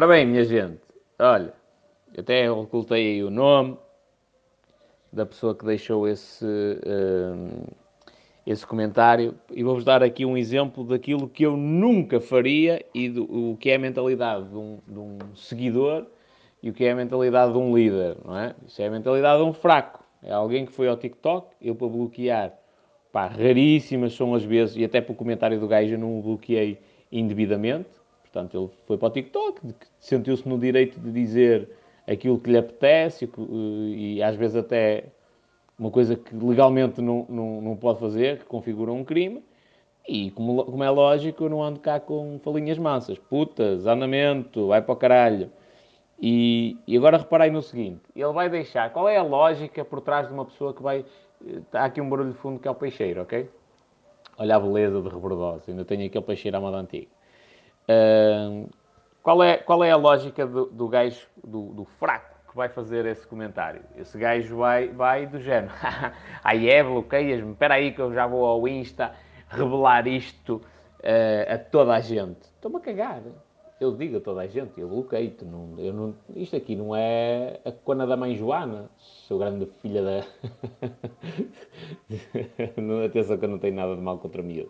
Ora bem, minha gente, olha, até ocultei o nome da pessoa que deixou esse, uh, esse comentário e vou-vos dar aqui um exemplo daquilo que eu nunca faria e do o que é a mentalidade de um, de um seguidor e o que é a mentalidade de um líder, não é? Isso é a mentalidade de um fraco. É alguém que foi ao TikTok, eu para bloquear, pá, raríssimas são as vezes, e até pelo comentário do gajo eu não o bloqueei indevidamente, portanto ele foi para o TikTok, sentiu-se no direito de dizer aquilo que lhe apetece e, e às vezes até uma coisa que legalmente não, não, não pode fazer, que configura um crime, e como, como, é lógico, eu não ando cá com falinhas mansas, putas, andamento, vai para o caralho. E, e, agora reparei no seguinte: ele vai deixar. Qual é a lógica por trás de uma pessoa que vai. Está aqui um barulho de fundo que é o peixeiro, ok? Olha a beleza de Rebordosa, ainda tenho aquele peixeiro à moda antiga. Qual, é, qual é a lógica do, do gajo, do, do, fraco, que vai fazer esse comentário? Esse gajo vai, vai do género: aí é, bloqueias-me, espera aí que eu já vou ao Insta revelar isto uh, a toda a gente. Estou-me a cagar eu digo a toda a gente, eu bloqueio-te. Não, eu não, isto aqui não é a cona da mãe Joana, seu grande filha da. não, atenção que eu não tenho nada de mal contra mim.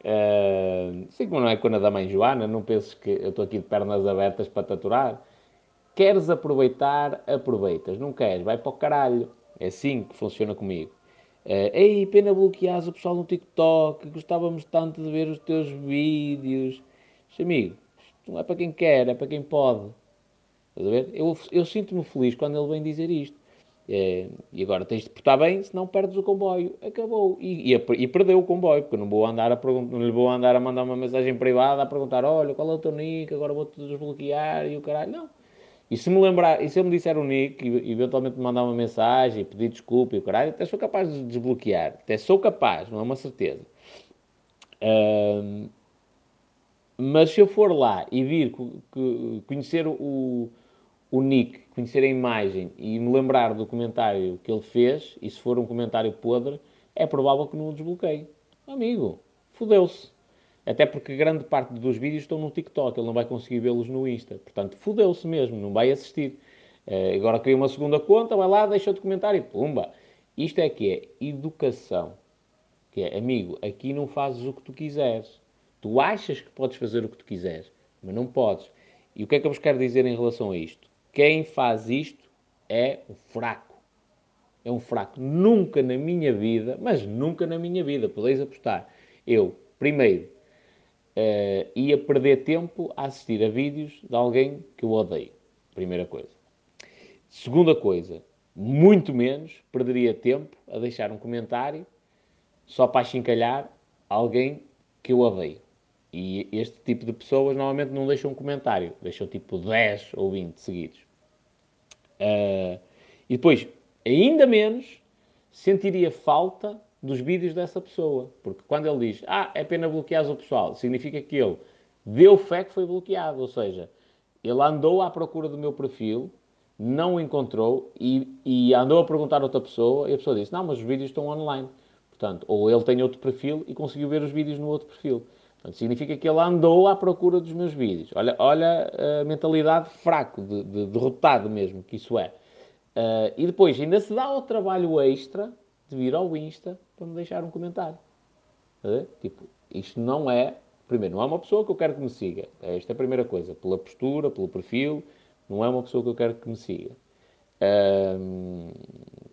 Uh, sei que não é cona da mãe Joana, não penses que eu estou aqui de pernas abertas para te aturar. Queres aproveitar, aproveitas. Não queres, vai para o caralho. É assim que funciona comigo. Uh, Ei, pena bloqueares o pessoal no TikTok, gostávamos tanto de ver os teus vídeos. Amigo, não é para quem quer, é para quem pode. Estás a ver? Eu, eu sinto-me feliz quando ele vem dizer isto. É, e agora tens de portar bem, senão perdes o comboio. Acabou. E, e, e perdeu o comboio, porque eu não, vou andar a não lhe vou andar a mandar uma mensagem privada a perguntar: olha, qual é o teu nick? Agora vou-te desbloquear e o caralho. Não. E se me lembrar, e se ele me disser o nick e eventualmente me mandar uma mensagem e pedir desculpa e o caralho, até sou capaz de desbloquear. Até sou capaz, não é uma certeza. Um, mas se eu for lá e vir conhecer o, o nick, conhecer a imagem e me lembrar do comentário que ele fez, e se for um comentário podre, é provável que não o desbloqueie. Amigo, fodeu-se. Até porque grande parte dos vídeos estão no TikTok, ele não vai conseguir vê-los no Insta. Portanto, fodeu-se mesmo, não vai assistir. Uh, agora cria uma segunda conta, vai lá, deixa o comentário e pumba. Isto é que é educação. Que é, amigo, aqui não fazes o que tu quiseres. Tu achas que podes fazer o que tu quiseres, mas não podes. E o que é que eu vos quero dizer em relação a isto? Quem faz isto é um fraco. É um fraco. Nunca na minha vida, mas nunca na minha vida, podeis apostar. Eu, primeiro, uh, ia perder tempo a assistir a vídeos de alguém que eu odeio. Primeira coisa. Segunda coisa, muito menos perderia tempo a deixar um comentário só para achincalhar alguém que eu odeio. E este tipo de pessoas normalmente não deixam um comentário, deixam tipo 10 ou 20 seguidos. Uh, e depois, ainda menos, sentiria falta dos vídeos dessa pessoa. Porque quando ele diz, ah, é pena bloquear o pessoal, significa que ele deu fé que foi bloqueado. Ou seja, ele andou à procura do meu perfil, não o encontrou e, e andou a perguntar a outra pessoa e a pessoa disse, não, mas os vídeos estão online. Portanto, ou ele tem outro perfil e conseguiu ver os vídeos no outro perfil. Portanto, significa que ele andou à procura dos meus vídeos. Olha, olha a mentalidade fraco, de, de derrotado mesmo, que isso é. Uh, e depois ainda se dá o trabalho extra de vir ao Insta para me deixar um comentário. Uh, tipo, isto não é. Primeiro, não é uma pessoa que eu quero que me siga. Esta é a primeira coisa. Pela postura, pelo perfil, não é uma pessoa que eu quero que me siga. Uh,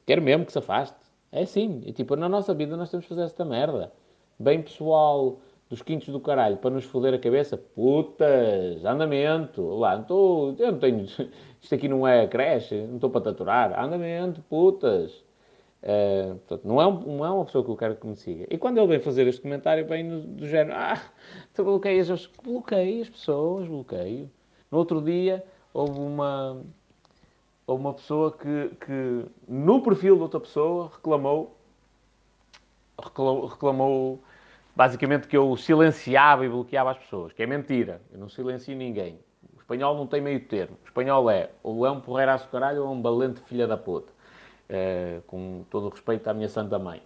quero mesmo que se afaste. É assim. É tipo, na nossa vida nós temos que fazer esta merda. Bem pessoal dos quintos do caralho para nos foder a cabeça, putas, andamento, lá, não estou, eu não tenho, isto aqui não é creche, não estou para taturar, andamento, putas. Uh, portanto, não, é um, não é uma pessoa que eu quero que me siga. E quando ele vem fazer este comentário, vem no, do género, ah, tu bloqueias, as, bloqueio as pessoas, bloqueio. No outro dia, houve uma, houve uma pessoa que, que, no perfil de outra pessoa, reclamou, reclamou, reclamou basicamente que eu silenciava e bloqueava as pessoas, que é mentira. Eu não silencio ninguém. O espanhol não tem meio termo. O espanhol é ou é um porreiraço caralho ou é um valente filha da puta. É, com todo o respeito à minha santa mãe.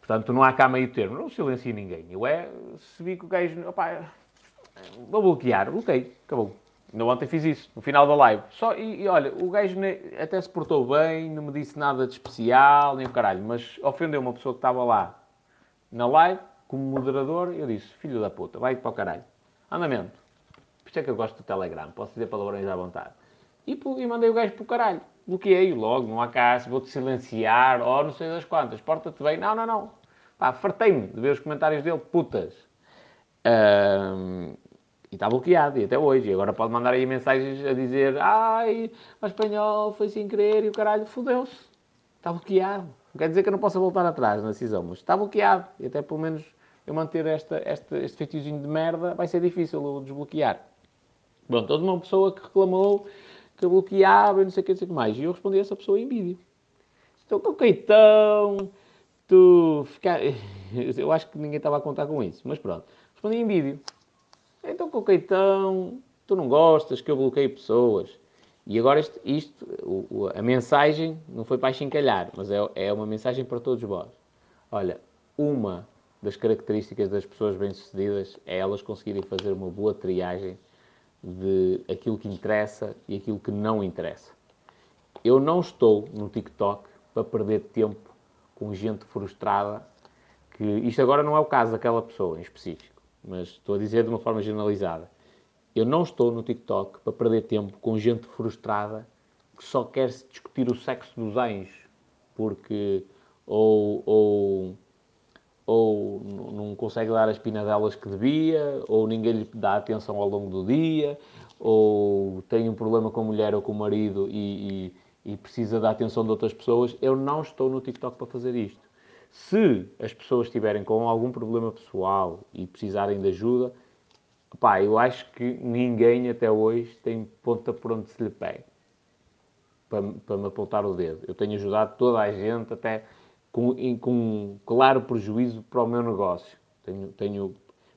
Portanto, não há cá meio termo. Não silencio ninguém. Eu é, se vi que o gajo... Opa, vou bloquear. Bloqueei. Acabou. Ainda ontem fiz isso, no final da live. Só, e, e olha, o gajo até se portou bem, não me disse nada de especial, nem o caralho, mas ofendeu uma pessoa que estava lá na live, como moderador, eu disse, filho da puta, vai para o caralho. Andamento. Por isso é que eu gosto do Telegram, posso dizer palavrões à vontade. E, e mandei o gajo para o caralho. Bloqueei-o logo, não há cá, vou-te silenciar, ou não sei das quantas, porta-te bem. Não, não, não. Pá, fartei-me de ver os comentários dele, putas. Um, e está bloqueado, e até hoje. E agora pode mandar aí mensagens a dizer ai, o espanhol foi sem querer e o caralho fodeu-se. Está bloqueado. Não quer dizer que eu não possa voltar atrás na decisão, mas está bloqueado. E até pelo menos eu manter esta, esta, este feitiozinho de merda vai ser difícil o desbloquear. Pronto, toda uma pessoa que reclamou que bloqueava e não sei o que, não sei o que mais. E eu respondi a essa pessoa em vídeo. Estou com coitão, tu ficar... Eu acho que ninguém estava a contar com isso, mas pronto. Respondi em vídeo. Então, com coitão, tu não gostas que eu bloqueie pessoas. E agora isto, isto o, a mensagem não foi para chincalhar, mas é, é uma mensagem para todos vós. Olha, uma das características das pessoas bem-sucedidas é elas conseguirem fazer uma boa triagem de aquilo que interessa e aquilo que não interessa. Eu não estou no TikTok para perder tempo com gente frustrada, que isto agora não é o caso daquela pessoa em específico, mas estou a dizer de uma forma generalizada. Eu não estou no TikTok para perder tempo com gente frustrada que só quer -se discutir o sexo dos anjos, porque ou, ou ou não consegue dar as pinadelas que devia, ou ninguém lhe dá atenção ao longo do dia, ou tem um problema com a mulher ou com o marido e, e, e precisa da atenção de outras pessoas. Eu não estou no TikTok para fazer isto. Se as pessoas estiverem com algum problema pessoal e precisarem de ajuda, pá, eu acho que ninguém até hoje tem ponta por onde se lhe pega para, para me apontar o dedo. Eu tenho ajudado toda a gente, até com, com claro prejuízo para o meu negócio. Tenho, tenho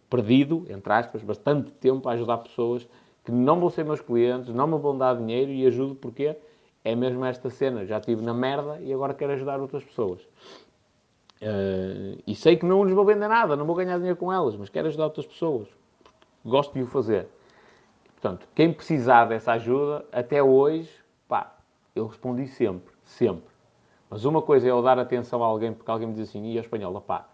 perdido, entre aspas, bastante tempo a ajudar pessoas que não vão ser meus clientes, não me vão dar dinheiro e ajudo porque é mesmo esta cena. Já estive na merda e agora quero ajudar outras pessoas. Uh, e sei que não lhes vou vender nada, não vou ganhar dinheiro com elas, mas quero ajudar outras pessoas. Gosto de o fazer. Portanto, quem precisar dessa ajuda, até hoje, pá, eu respondi sempre, sempre. Mas uma coisa é eu dar atenção a alguém porque alguém me diz assim, e a espanhola, pá,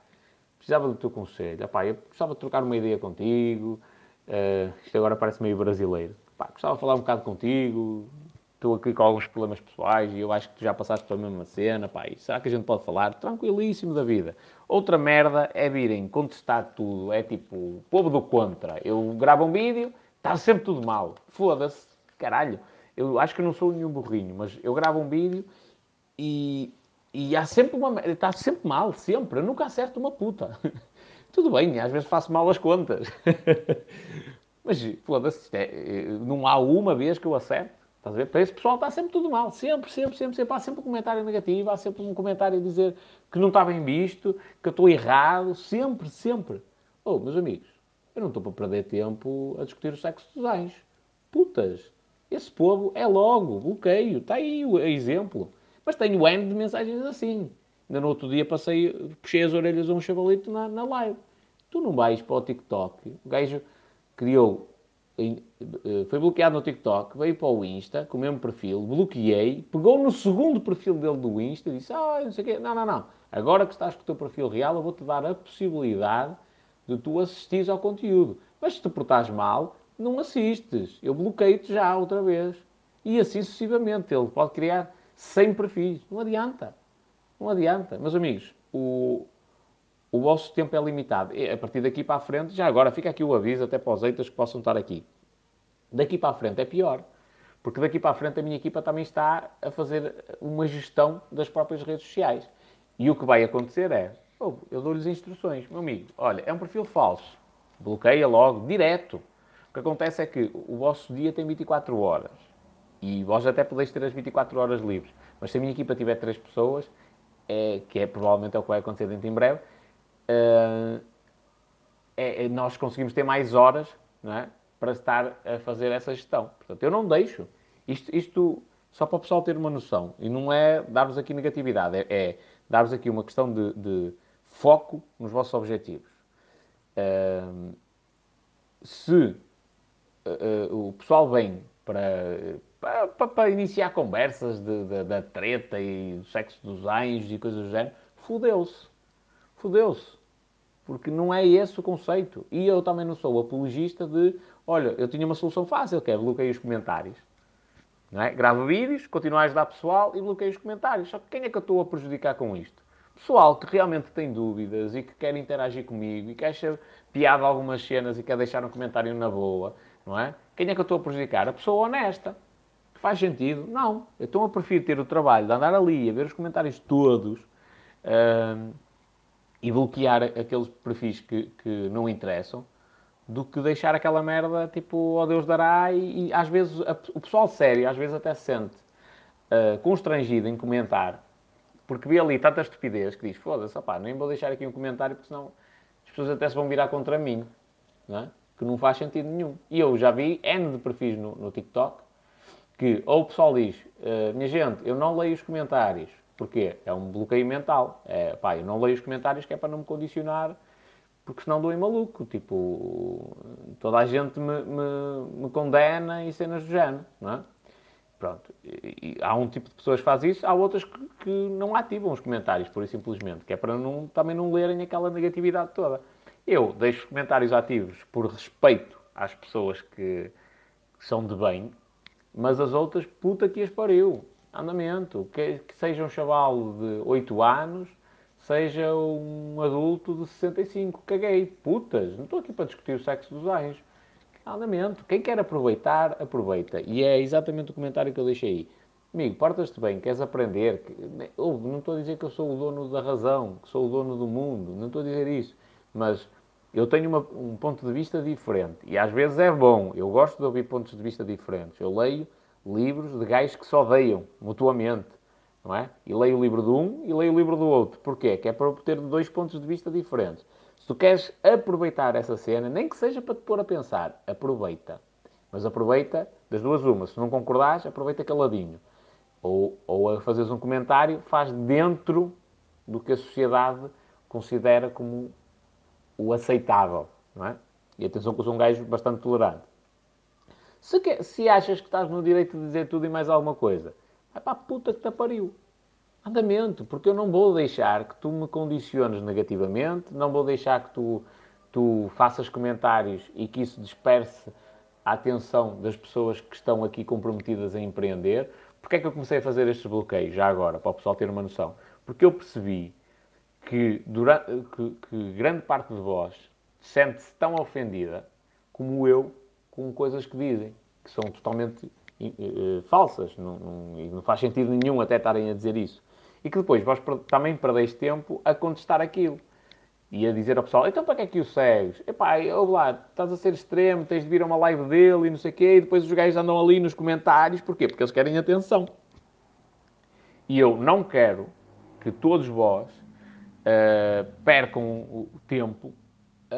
precisava do teu conselho, pá, eu precisava de trocar uma ideia contigo, uh, isto agora parece meio brasileiro, pá, gostava de falar um bocado contigo, estou aqui com alguns problemas pessoais e eu acho que tu já passaste pela mesma cena, pá, será que a gente pode falar? Tranquilíssimo da vida. Outra merda é virem contestar tudo, é tipo, povo do contra. Eu gravo um vídeo, está sempre tudo mal. Foda-se, caralho. Eu acho que não sou nenhum burrinho, mas eu gravo um vídeo e, e há sempre uma. Está sempre mal, sempre. Eu nunca acerto uma puta. Tudo bem, às vezes faço mal as contas. Mas, foda-se, é, não há uma vez que eu acerto. Estás a ver? Para esse pessoal está sempre tudo mal. Sempre, sempre, sempre, sempre. Há sempre um comentário negativo, há sempre um comentário a dizer que não está bem visto, que eu estou errado. Sempre, sempre. Oh, meus amigos, eu não estou para perder tempo a discutir o sexo dos anjos. Putas. Esse povo é logo, bloqueio. Está aí o exemplo. Mas tenho N de mensagens assim. Ainda no outro dia passei, puxei as orelhas a um chavalito na, na live. Tu não vais para o TikTok. O gajo criou, foi bloqueado no TikTok, veio para o Insta com o mesmo perfil, bloqueei, pegou no segundo perfil dele do Insta e disse: Ah, não sei o quê. Não, não, não. Agora que estás com o teu perfil real, eu vou-te dar a possibilidade de tu assistires ao conteúdo. Mas se te portares mal, não assistes. Eu bloqueio-te já outra vez. E assim sucessivamente. Ele pode criar 100 perfis. Não adianta. Não adianta. Meus amigos, o, o vosso tempo é limitado. E a partir daqui para a frente, já agora fica aqui o aviso, até para os eitas que possam estar aqui. Daqui para a frente é pior. Porque daqui para a frente a minha equipa também está a fazer uma gestão das próprias redes sociais. E o que vai acontecer é, oh, eu dou-lhes instruções. Meu amigo, olha, é um perfil falso. Bloqueia logo, direto. O que acontece é que o vosso dia tem 24 horas. E vós até podeis ter as 24 horas livres. Mas se a minha equipa tiver 3 pessoas, é, que é provavelmente é o que vai acontecer dentro em breve, uh, é, nós conseguimos ter mais horas é? para estar a fazer essa gestão. Portanto, eu não deixo. Isto, isto só para o pessoal ter uma noção. E não é dar-vos aqui negatividade, é, é dar-vos aqui uma questão de, de, foco nos vossos objetivos. Uh, se uh, o pessoal vem para, para, para iniciar conversas da treta e do sexo dos anjos e coisas do género, fudeu-se. Fudeu-se. Porque não é esse o conceito. E eu também não sou apologista de, olha, eu tinha uma solução fácil, que é bloqueio os comentários. Não é? Gravo vídeos, continuo a ajudar pessoal e bloqueio os comentários. Só que quem é que eu estou a prejudicar com isto? Pessoal que realmente tem dúvidas e que quer interagir comigo e quer achar piada algumas cenas e quer deixar um comentário na boa, não é? Quem é que eu estou a prejudicar? A pessoa honesta. Faz sentido? Não. Então eu prefiro ter o trabalho de andar ali a ver os comentários todos uh, e bloquear aqueles perfis que, que não interessam do que deixar aquela merda tipo, ó oh Deus dará e, e às vezes a, o pessoal sério às vezes até se sente uh, constrangido em comentar porque vê ali tanta estupidez que diz, foda-se, nem vou deixar aqui um comentário porque senão as pessoas até se vão virar contra mim, não é? que não faz sentido nenhum. E eu já vi N de perfis no, no TikTok que ou o pessoal diz, uh, minha gente, eu não leio os comentários, Porquê? É um bloqueio mental. É, pá, eu não leio os comentários que é para não me condicionar, porque senão dou em maluco. Tipo, toda a gente me, me, me condena e cenas do género, não é? Pronto. E, e há um tipo de pessoas que faz isso, há outras que, que, não ativam os comentários, pura e simplesmente, que é para não, também não lerem aquela negatividade toda. Eu deixo os comentários ativos por respeito às pessoas que, que são de bem, mas as outras, puta que as pariu andamento. Que, que seja um chaval de 8 anos, seja um adulto de 65. Caguei. Putas, não estou aqui para discutir o sexo dos anjos. Andamento. Quem quer aproveitar, aproveita. E é exatamente o comentário que eu deixei aí. Amigo, portas-te bem, queres aprender. não estou a dizer que eu sou o dono da razão, que sou o dono do mundo. Não estou a dizer isso. Mas eu tenho uma, um ponto de vista diferente. E às vezes é bom. Eu gosto de ouvir pontos de vista diferentes. Eu leio livros de gajos que se odeiam mutuamente, não é? E leio o livro de um e leio o livro do outro. Porquê? Que é para obter dois pontos de vista diferentes. Se tu queres aproveitar essa cena, nem que seja para te pôr a pensar, aproveita. Mas aproveita das duas uma. Se não concordares, aproveita caladinho. Ou, ou a fazeres um comentário, faz dentro do que a sociedade considera como o aceitável, não é? E atenção que eu sou um gajo bastante tolerante. Se, que, se achas que estás no direito de dizer tudo e mais alguma coisa, é para a puta que te pariu. Andamento, porque eu não vou deixar que tu me condiciones negativamente, não vou deixar que tu, tu faças comentários e que isso disperse a atenção das pessoas que estão aqui comprometidas a empreender. Porquê é que eu comecei a fazer estes bloqueios, já agora, para o pessoal ter uma noção? Porque eu percebi que, durante, que, que grande parte de vós sente-se tão ofendida como eu com coisas que dizem, que são totalmente uh, falsas, não, não, não, faz sentido nenhum até estarem a dizer isso. E que depois vós também perdeis tempo a contestar aquilo. E a dizer ao pessoal, então para que é que o segues? Epá, ouve lá, estás a ser extremo, tens de vir a uma live dele e não sei o quê, e depois os gajos andam ali nos comentários, porquê? Porque eles querem atenção. E eu não quero que todos vós uh, percam o tempo a,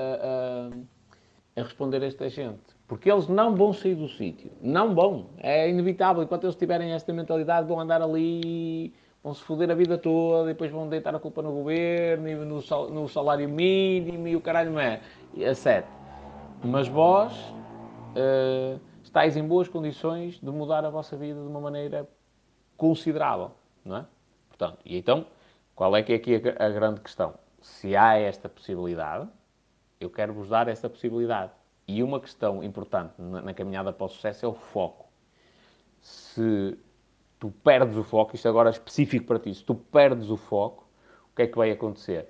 a, a responder a esta gente. Porque eles não vão sair do sítio. Não vão. É inevitável. Enquanto eles tiverem esta mentalidade, vão andar ali, vão se foder a vida toda, e depois vão deitar a culpa no governo, e no, no salário mínimo, e o caralho não é. É sete. Mas vós uh, estáis em boas condições de mudar a vossa vida de uma maneira considerável. Não é? Portanto, e então, qual é que é aqui a, a grande questão? Se há esta possibilidade, eu quero vos dar essa possibilidade e uma questão importante na, na caminhada para o sucesso é o foco. Se tu perdes o foco, isto agora é específico para ti, se tu perdes o foco, o que é que vai acontecer?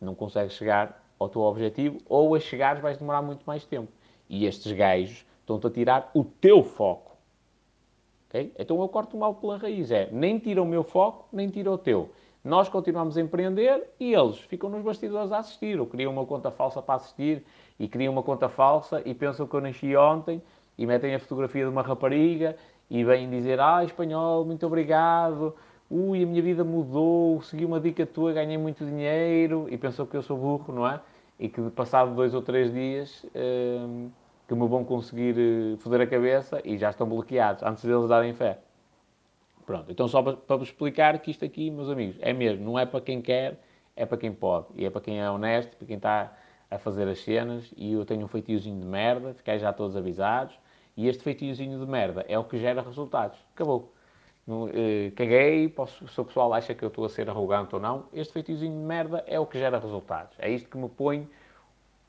Não consegues chegar ao teu objetivo ou a chegares vais demorar muito mais tempo. E estes gajos estão-te a tirar o teu foco. Okay? Então eu corto mal pela raiz. É, nem tira o meu foco, nem tira o teu. Nós continuamos a empreender e eles ficam nos bastidores a assistir, ou criam uma conta falsa para assistir, e criam uma conta falsa e pensam que eu nasci ontem, e metem a fotografia de uma rapariga, e vêm dizer, ah, espanhol, muito obrigado, ui, a minha vida mudou, segui uma dica tua, ganhei muito dinheiro, e pensam que eu sou burro, não é? E que passado dois ou três dias hum, que me vão conseguir eh, foder a cabeça e já estão bloqueados, antes deles darem fé. Pronto, então só para, para vos explicar que isto aqui, meus amigos, é mesmo, não é para quem quer, é para quem pode. E é para quem é honesto, para quem está a fazer as cenas. E eu tenho um feitiozinho de merda, ficai já todos avisados. E este feitiozinho de merda é o que gera resultados. Acabou. No, eh, caguei, posso, se o pessoal acha que eu estou a ser arrogante ou não, este feitiozinho de merda é o que gera resultados. É isto que me põe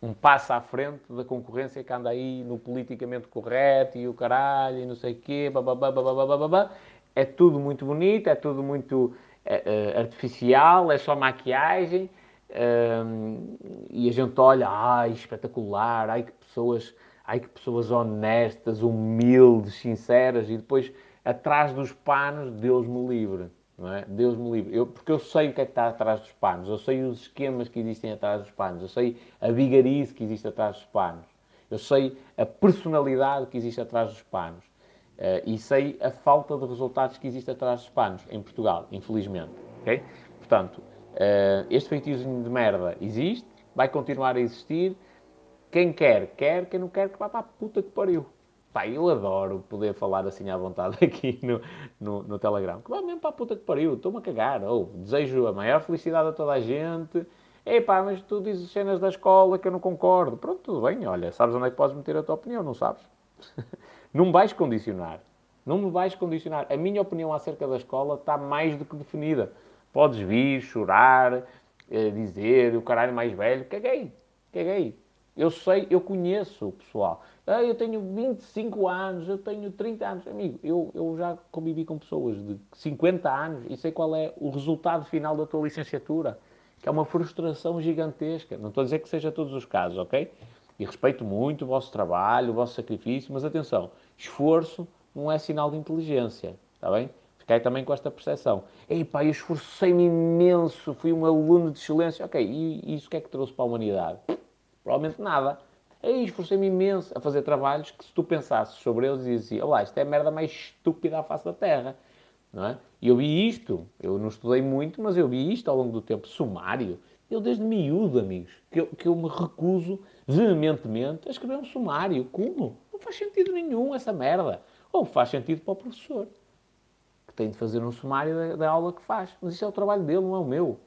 um passo à frente da concorrência que anda aí no politicamente correto e o caralho e não sei o quê, bababá, bababá, bababá. É tudo muito bonito, é tudo muito é, é, artificial, é só maquiagem. Um, e a gente olha, ai, espetacular, ai que pessoas, ai que pessoas honestas, humildes, sinceras, e depois atrás dos panos, Deus me livre. Não é? Deus me livre. Eu, porque eu sei o que é que está atrás dos panos, eu sei os esquemas que existem atrás dos panos, eu sei a vigarice que existe atrás dos panos, eu sei a personalidade que existe atrás dos panos uh, e sei a falta de resultados que existe atrás dos panos em Portugal, infelizmente. Okay? Portanto, uh, este feitiozinho de merda existe, vai continuar a existir. Quem quer, quer, quem não quer, que vá para a puta que pariu. Pá, eu adoro poder falar assim à vontade aqui no, no, no Telegram. Que vai mesmo para a puta que pariu, estou-me a cagar. Ou oh, desejo a maior felicidade a toda a gente. Ei pá, mas tu dizes cenas da escola que eu não concordo. Pronto, tudo bem, olha, sabes onde é que podes meter a tua opinião, não sabes? não me vais condicionar. Não me vais condicionar. A minha opinião acerca da escola está mais do que definida. Podes vir, chorar, eh, dizer o caralho mais velho. Caguei, caguei. Eu sei, eu conheço o pessoal. Ah, eu tenho 25 anos, eu tenho 30 anos. Amigo, eu, eu já convivi com pessoas de 50 anos e sei qual é o resultado final da tua licenciatura, que é uma frustração gigantesca. Não estou a dizer que seja todos os casos, ok? E respeito muito o vosso trabalho, o vosso sacrifício, mas atenção, esforço não é sinal de inteligência, está bem? Fiquei também com esta percepção. Ei pá, eu esforcei-me imenso, fui um aluno de excelência. Ok, e isso o que é que trouxe para a humanidade? Provavelmente nada. Aí esforcei-me imenso a fazer trabalhos que, se tu pensasses sobre eles, dizias assim: olá, isto é a merda mais estúpida à face da Terra. Não é? E eu vi isto, eu não estudei muito, mas eu vi isto ao longo do tempo, sumário. Eu, desde miúdo, amigos, que eu, que eu me recuso veementemente a escrever um sumário. Como? Não faz sentido nenhum essa merda. Ou faz sentido para o professor, que tem de fazer um sumário da, da aula que faz. Mas isso é o trabalho dele, não é o meu.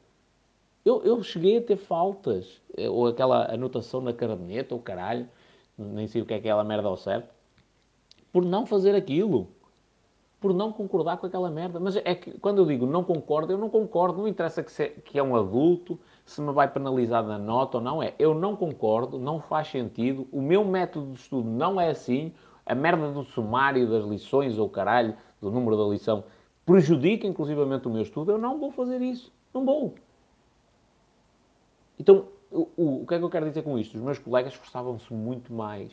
Eu, eu cheguei a ter faltas, eh, ou aquela anotação na caderneta, ou caralho, nem sei o que é aquela merda ao certo, por não fazer aquilo. Por não concordar com aquela merda. Mas é que quando eu digo não concordo, eu não concordo. Não interessa que, se, que é um adulto, se me vai penalizar na nota ou não é. Eu não concordo, não faz sentido. O meu método de estudo não é assim. A merda do sumário das lições ou caralho, do número da lição, prejudica inclusivamente o meu estudo. Eu não vou fazer isso. Não vou. Então, o, o, o que é que eu quero dizer com isto? Os meus colegas esforçavam-se muito mais,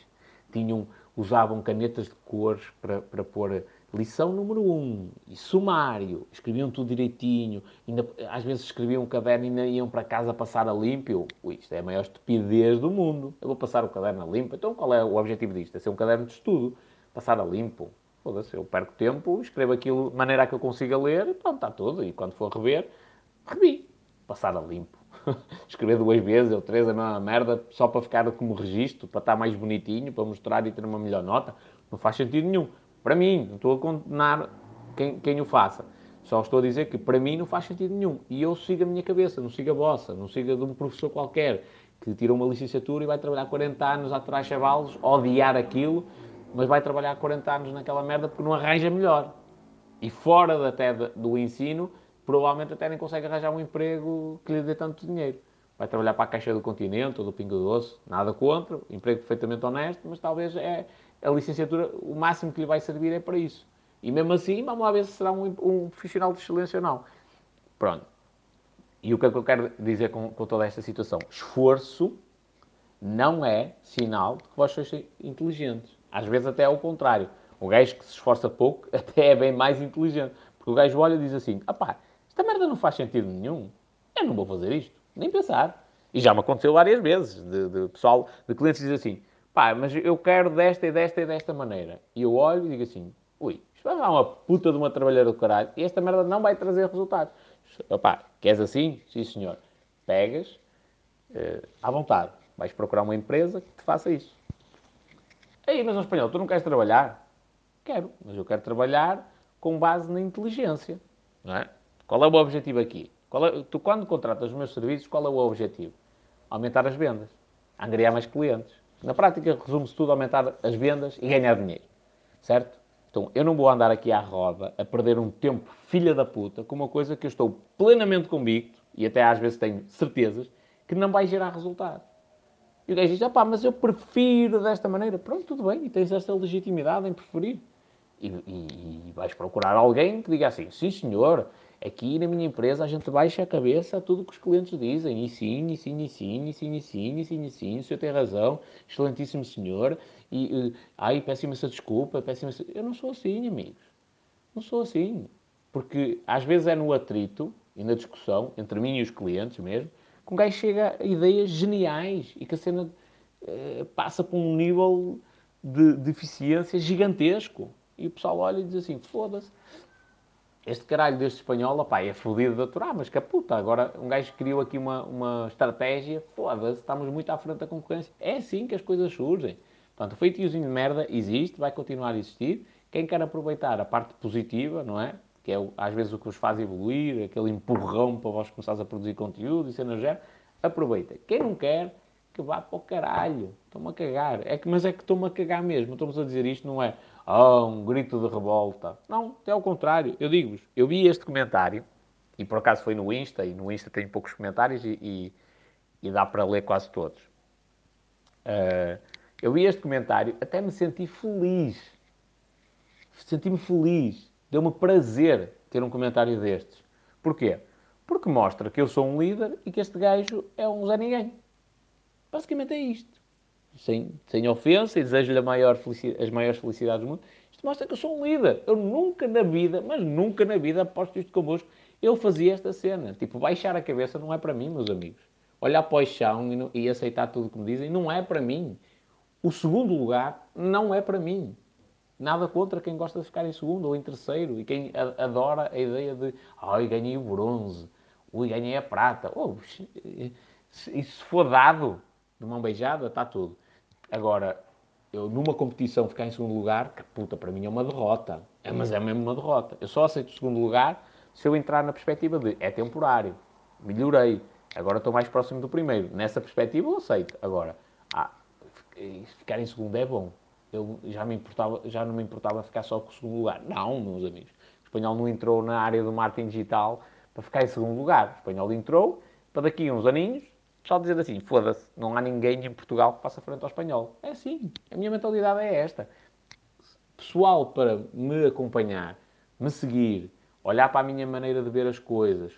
tinham, usavam canetas de cores para, para pôr lição número 1 um, e sumário, escreviam tudo direitinho, ainda, às vezes escreviam um caderno e ainda iam para casa passar a limpo. Ui, isto é a maior estupidez do mundo. Eu vou passar o caderno a limpo. Então qual é o objetivo disto? É ser um caderno de estudo, passar a limpo. Foda-se, eu perco tempo, escrevo aquilo de maneira que eu consiga ler e pronto, está tudo. E quando for rever, revi. Passar a limpo. escrever duas vezes ou três a mesma merda só para ficar como registro, para estar mais bonitinho, para mostrar e ter uma melhor nota. Não faz sentido nenhum. Para mim, não estou a condenar quem, quem o faça. Só estou a dizer que para mim não faz sentido nenhum. E eu sigo a minha cabeça, não sigo a vossa, não sigo a de um professor qualquer que tirou uma licenciatura e vai trabalhar 40 anos atrás de chavalos, odiar aquilo, mas vai trabalhar 40 anos naquela merda porque não arranja melhor. E fora até do ensino, provavelmente até nem consegue arranjar um emprego que lhe dê tanto dinheiro. Vai trabalhar para a Caixa do Continente ou do Pingo Doce, nada contra, emprego perfeitamente honesto, mas talvez é a licenciatura, o máximo que lhe vai servir é para isso. E mesmo assim, vamos lá ver se será um, um profissional de excelência ou não. Pronto. E o que é que eu quero dizer com, com toda esta situação? Esforço não é sinal de que vós sois inteligentes. Às vezes até é o contrário. O gajo que se esforça pouco até é bem mais inteligente. Porque o gajo olha e diz assim, ah pá, esta merda não faz sentido nenhum. Eu não vou fazer isto. Nem pensar. E já me aconteceu várias vezes, de, de pessoal, de clientes dizer assim, pá, mas eu quero desta e desta e desta maneira. E eu olho e digo assim, ui, isto vai dar uma puta de uma trabalhadora do caralho e esta merda não vai trazer resultados. Opá, queres assim? Sim, senhor. Pegas, eh, à vontade. Vais procurar uma empresa que te faça isso. Aí, mas, no espanhol, tu não queres trabalhar? Quero, mas eu quero trabalhar com base na inteligência. Não é? Qual é o objetivo aqui? É, tu, quando contratas os meus serviços, qual é o objetivo? Aumentar as vendas, angariar mais clientes. Na prática, resume-se tudo a aumentar as vendas e ganhar dinheiro. certo? Então, eu não vou andar aqui à roda a perder um tempo filha da puta com uma coisa que eu estou plenamente convicto, e até às vezes tenho certezas, que não vai gerar resultado. E o gajo diz, pá, mas eu prefiro desta maneira. Pronto, tudo bem, e tens esta legitimidade em preferir. E, e, e vais procurar alguém que diga assim, sim senhor, aqui na minha empresa a gente baixa a cabeça a tudo que os clientes dizem. E sim, e sim, e sim, e sim, e sim, e sim, e sim, o senhor tem razão, excelentíssimo senhor. E, uh, ai, desculpa, imensa... Eu não sou assim, amigos. Não sou assim. Porque às vezes é no atrito e na discussão, entre mim e os clientes mesmo, que um gajo chega a ideias geniais e que a cena uh, passa por um nível de, de eficiência gigantesco. E o pessoal olha e diz assim: foda-se, este caralho deste espanhol, opá, é fodido de aturar, mas que puta, agora um gajo criou aqui uma, uma estratégia, foda-se, estamos muito à frente da concorrência. É assim que as coisas surgem. Portanto, o feitiozinho de merda existe, vai continuar a existir. Quem quer aproveitar a parte positiva, não é? Que é às vezes o que vos faz evoluir, aquele empurrão para vós começares a produzir conteúdo e cenas género, aproveita. Quem não quer, que vá para o caralho. Estou-me a cagar. É que, mas é que estou-me a cagar mesmo. Estamos a dizer isto, não é oh, um grito de revolta. Não, é ao contrário. Eu digo-vos, eu vi este comentário, e por acaso foi no Insta, e no Insta tem poucos comentários e, e, e dá para ler quase todos. Uh, eu vi este comentário, até me senti feliz. Senti-me feliz Deu-me prazer ter um comentário destes. Porquê? Porque mostra que eu sou um líder e que este gajo é um Zé Ninguém. Basicamente é isto. Sem, sem ofensa e desejo-lhe maior as maiores felicidades do mundo. Isto mostra que eu sou um líder. Eu nunca na vida, mas nunca na vida, aposto isto convosco, eu fazia esta cena. Tipo, baixar a cabeça não é para mim, meus amigos. Olhar para o chão e, e aceitar tudo o que me dizem não é para mim. O segundo lugar não é para mim. Nada contra quem gosta de ficar em segundo ou em terceiro e quem adora a ideia de ai, ganhei o bronze, ui, ganhei a prata. Oh, e se for dado de mão beijada, está tudo. Agora, eu numa competição ficar em segundo lugar, que puta, para mim é uma derrota. É, mas é mesmo uma derrota. Eu só aceito o segundo lugar se eu entrar na perspectiva de é temporário, melhorei, agora estou mais próximo do primeiro. Nessa perspectiva eu aceito. Agora, ah, ficar em segundo é bom eu já, me importava, já não me importava ficar só com o segundo lugar. Não, meus amigos. O espanhol não entrou na área do marketing digital para ficar em segundo lugar. O espanhol entrou para daqui a uns aninhos só dizer assim, foda-se, não há ninguém em Portugal que faça frente ao espanhol. É assim, a minha mentalidade é esta. Pessoal para me acompanhar, me seguir, olhar para a minha maneira de ver as coisas,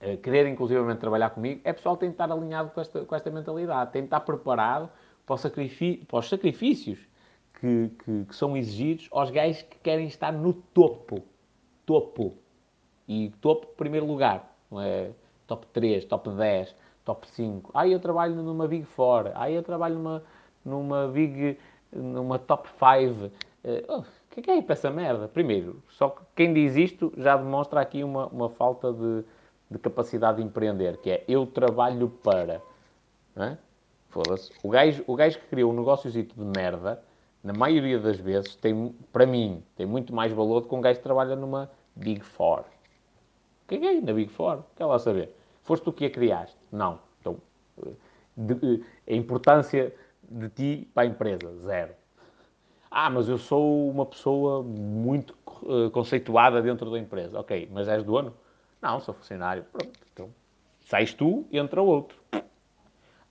eh, querer inclusivamente trabalhar comigo, é pessoal que tem de estar alinhado com esta, com esta mentalidade, tem de estar preparado para, para os sacrifícios que, que, que, são exigidos aos gajos que querem estar no topo. Topo. E topo, primeiro lugar. Não é top 3, top 10, top 5. Ah, eu trabalho numa Big Four. Ah, eu trabalho numa, numa Big... numa top 5. Uh, eh, oh, o que é que é para essa merda? Primeiro, só que quem diz isto já demonstra aqui uma, uma falta de, de capacidade de empreender, que é eu trabalho para. Não é? Foda-se. O gajo, o gajo que criou um negóciozito de merda na maioria das vezes, tem, para mim, tem muito mais valor do que um gajo que trabalha numa Big Four. Quem é na Big Four? Quer lá saber? Foste tu que a criaste? Não. Então, de, a importância de ti para a empresa, zero. Ah, mas eu sou uma pessoa muito uh, conceituada dentro da empresa. Ok, mas és dono? Não, sou funcionário. Pronto, então, sais tu, entra outro.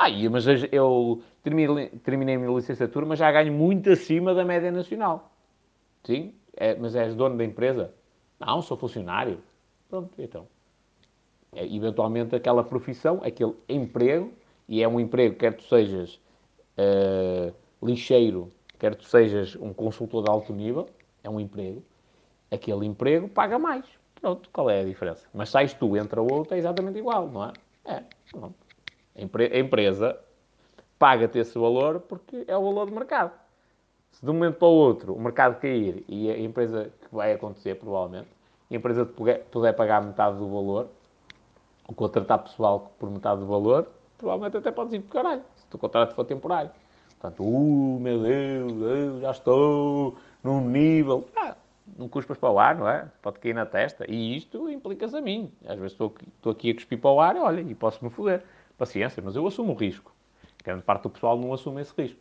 Ah, mas eu terminei, terminei a minha licenciatura, mas já ganho muito acima da média nacional. Sim, é, mas és dono da empresa? Não, sou funcionário. Pronto, então. É, eventualmente aquela profissão, aquele emprego, e é um emprego, quer tu sejas uh, lixeiro, quer tu sejas um consultor de alto nível, é um emprego, aquele emprego paga mais. Pronto, qual é a diferença? Mas sais tu, entra outro, é exatamente igual, não é? É, pronto. A empresa paga-te esse valor porque é o valor do mercado. Se de um momento para o outro o mercado cair e a empresa, que vai acontecer provavelmente, a empresa te puder pagar metade do valor, ou contratar pessoal por metade do valor, provavelmente até podes ir para caralho, se o contrato for temporário. Portanto, uh, meu Deus, eu já estou num nível. Ah, não cuspas para o ar, não é? Pode cair na testa. E isto implica-se a mim. Às vezes estou, estou aqui a cuspir para o ar, olha, e posso-me foder paciência, mas eu assumo o risco. Grande parte do pessoal não assume esse risco.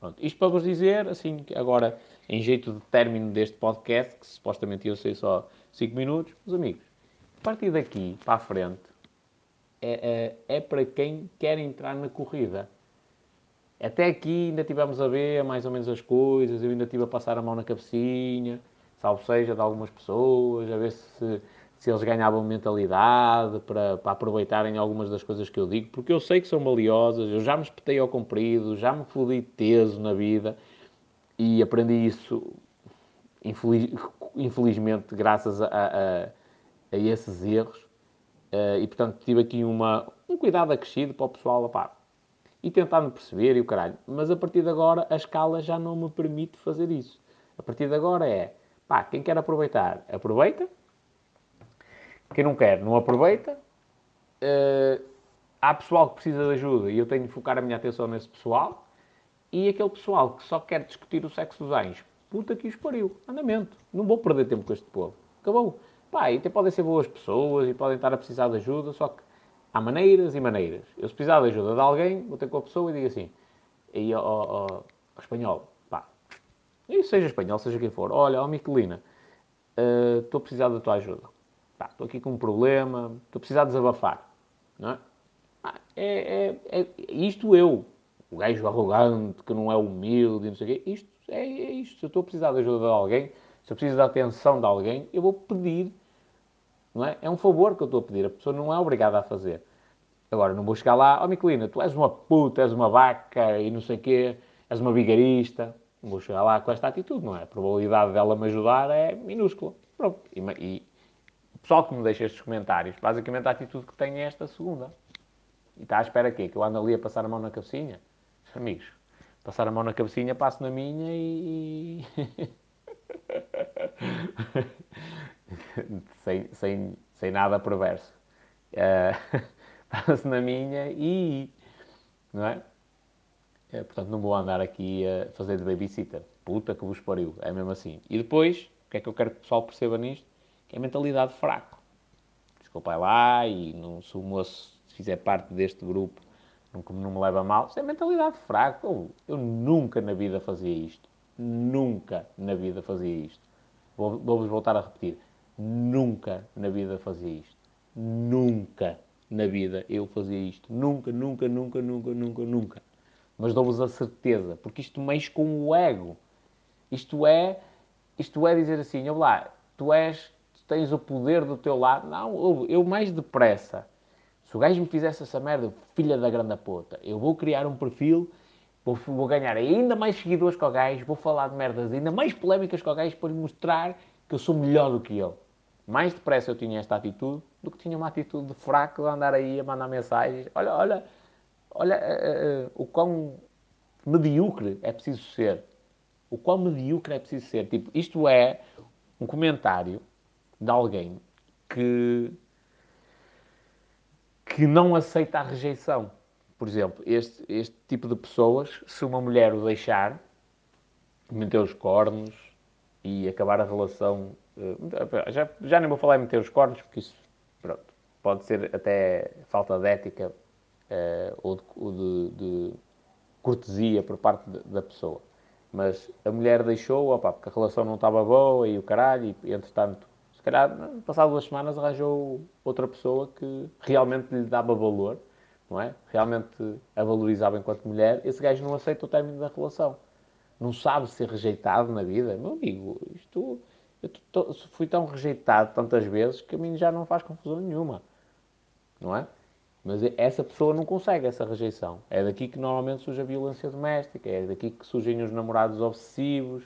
Pronto, isto para vos dizer, assim, agora, em jeito de término deste podcast, que supostamente eu sei só 5 minutos, meus amigos, a partir daqui para a frente, é, é, é para quem quer entrar na corrida. Até aqui ainda tivemos a ver mais ou menos as coisas, eu ainda estive a passar a mão na cabecinha, salvo seja de algumas pessoas, a ver se, se eles ganhavam mentalidade para, para aproveitarem algumas das coisas que eu digo, porque eu sei que são valiosas, eu já me espetei ao comprido, já me fodi teso na vida e aprendi isso, infeliz, infelizmente, graças a, a, a esses erros. Uh, e portanto tive aqui uma, um cuidado acrescido para o pessoal, opá, e tentando perceber e o caralho. Mas a partir de agora a escala já não me permite fazer isso. A partir de agora é, pá, quem quer aproveitar, aproveita. Quem não quer, não aproveita. Uh, há pessoal que precisa de ajuda e eu tenho de focar a minha atenção nesse pessoal. E aquele pessoal que só quer discutir o sexo dos anjos, puta que os pariu, andamento. Não vou perder tempo com este povo. Acabou. Pá, e até podem ser boas pessoas e podem estar a precisar de ajuda, só que há maneiras e maneiras. Eu, se precisar de ajuda de alguém, vou ter com a pessoa e digo assim, aí, ó, ó, ó espanhol, pá, e seja espanhol, seja quem for, olha, ó Miquelina, eh, estou uh, a precisar da tua ajuda. Estou aqui com um problema, estou a precisar de desabafar. Não é? Ah, é, é, é, isto eu, o gajo arrogante, que não é humilde, não sei o quê, isto é, é isto. Se eu estou a precisar de ajuda de alguém, se eu preciso da atenção de alguém, eu vou pedir não é? É um favor que eu estou a pedir. A pessoa não é obrigada a fazer. Agora, não vou chegar lá, ó oh, Miquelina, tu és uma puta, és uma vaca e não sei o quê, és uma vigarista. Não vou chegar lá com esta atitude, não é? A probabilidade dela me ajudar é minúscula. Pronto. E, e pessoal que me deixa estes comentários, basicamente a atitude que tem é esta segunda. E está à espera quê? Que eu ando ali a passar a mão na cabecinha? Amigos, passar a mão na cabecinha, passo na minha e... sem, sem, sem nada perverso. Uh, Passo na minha e. Não é? Uh, portanto, não vou andar aqui a fazer de babysitter. Puta que vos pariu. É mesmo assim. E depois, o que é que eu quero que o pessoal perceba nisto? Que é a mentalidade fraco. Desculpa lá e não, se o moço fizer parte deste grupo não, não me leva mal. Isso é mentalidade fraca. Eu, eu nunca na vida fazia isto. Nunca na vida fazia isto. Vou-vos vou voltar a repetir. Nunca na vida fazia isto. Nunca na vida eu fazia isto. Nunca, nunca, nunca, nunca, nunca, nunca. Mas dou-vos a certeza, porque isto mexe com o ego. Isto é, isto é dizer assim, olha lá, tu és, tens o poder do teu lado. Não, eu mais depressa. Se o gajo me fizesse essa merda, filha da grande puta, eu vou criar um perfil, vou, vou ganhar ainda mais seguidores que o gajo, vou falar de merdas ainda mais polémicas que o gajo para lhe mostrar que eu sou melhor do que ele mais depressa eu tinha esta atitude do que tinha uma atitude de fraco de andar aí a mandar mensagens. Olha, olha, olha uh, uh, o quão medíocre é preciso ser. O quão medíocre é preciso ser. Tipo, isto é um comentário de alguém que, que não aceita a rejeição. Por exemplo, este, este tipo de pessoas, se uma mulher o deixar, meter os cornos e acabar a relação eh, já, já nem vou falar em meter os cornos, porque isso pronto, pode ser até falta de ética uh, ou, de, ou de, de, cortesia por parte de, da pessoa. Mas a mulher deixou, opa, porque a relação não estava boa e o caralho, e entretanto, se calhar, passado duas semanas, arranjou outra pessoa que realmente lhe dava valor, não é? Realmente a valorizava enquanto mulher. Esse gajo não aceita o término da relação. Não sabe ser rejeitado na vida. Meu amigo, isto eu fui tão rejeitado tantas vezes que a mim já não faz confusão nenhuma. Não é? Mas essa pessoa não consegue essa rejeição. É daqui que normalmente surge a violência doméstica, é daqui que surgem os namorados obsessivos.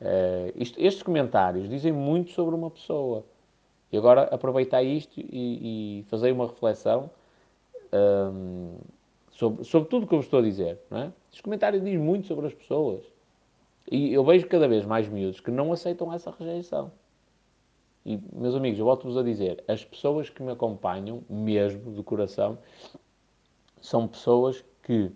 Uh, isto, estes comentários dizem muito sobre uma pessoa. E agora aproveitar isto e, e fazer uma reflexão um, sobre, sobre tudo o que eu estou a dizer. Não é? Dizem muito sobre as pessoas. E eu vejo cada vez mais miúdos que não aceitam essa rejeição. E, meus amigos, eu volto-vos a dizer, as pessoas que me acompanham, mesmo, de coração, são pessoas que,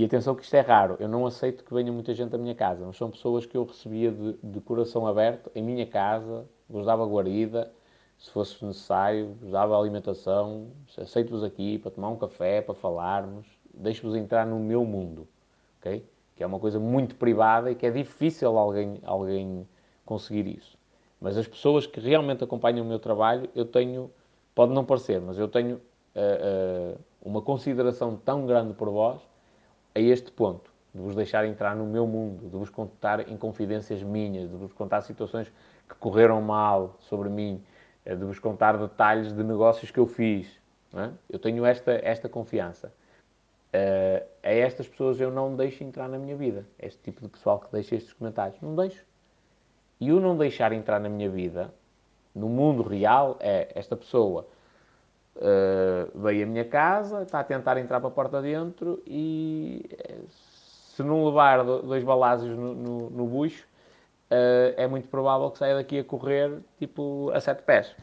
e atenção que isto é raro, eu não aceito que venha muita gente à minha casa, mas são pessoas que eu recebia de, de coração aberto, em minha casa, vos dava guarida, se fosse necessário, vos dava alimentação, aceito-vos aqui para tomar um café, para falarmos, deixo-vos entrar no meu mundo, ok? que é uma coisa muito privada e que é difícil alguém, alguém conseguir isso. Mas as pessoas que realmente acompanham o meu trabalho, eu tenho, pode não parecer, mas eu tenho uh, uh, uma consideração tão grande por vós a este ponto, de vos deixar entrar no meu mundo, de vos contar em confidências minhas, de vos contar situações que correram mal sobre mim, eh, de vos contar detalhes de negócios que eu fiz. É? Eu tenho esta, esta confiança. Uh, a estas pessoas eu não deixo entrar na minha vida. Este tipo de pessoal que deixa estes comentários. Não deixo. E o não deixar entrar na minha vida, no mundo real, é esta pessoa uh, veio à minha casa, está a tentar entrar para a porta dentro e eh, se não levar dois balazes no, no, no bucho, uh, é muito provável que saia daqui a correr tipo a sete pés.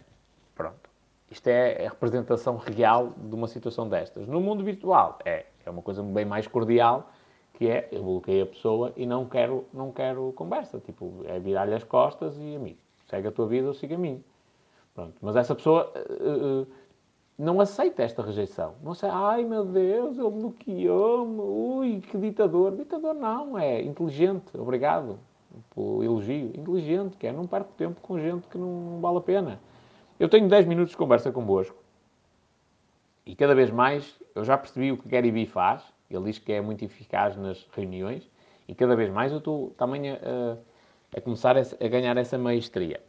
Pronto. Isto é a representação real de uma situação destas. No mundo virtual é, é uma coisa bem mais cordial, que é eu bloqueio a pessoa e não quero, não quero conversa. Tipo, é virar-lhe as costas e amigo, segue a tua vida ou siga a mim. Pronto. Mas essa pessoa uh, não aceita esta rejeição. Não sei, ai meu Deus, ele bloqueou-me, ui, que ditador. Ditador não, é inteligente, obrigado pelo elogio. Inteligente, que é não perco tempo com gente que não vale a pena. Eu tenho 10 minutos de conversa convosco e cada vez mais eu já percebi o que Gary Vee faz ele diz que é muito eficaz nas reuniões e cada vez mais eu estou também a, a começar a, a, ganhar essa maestria.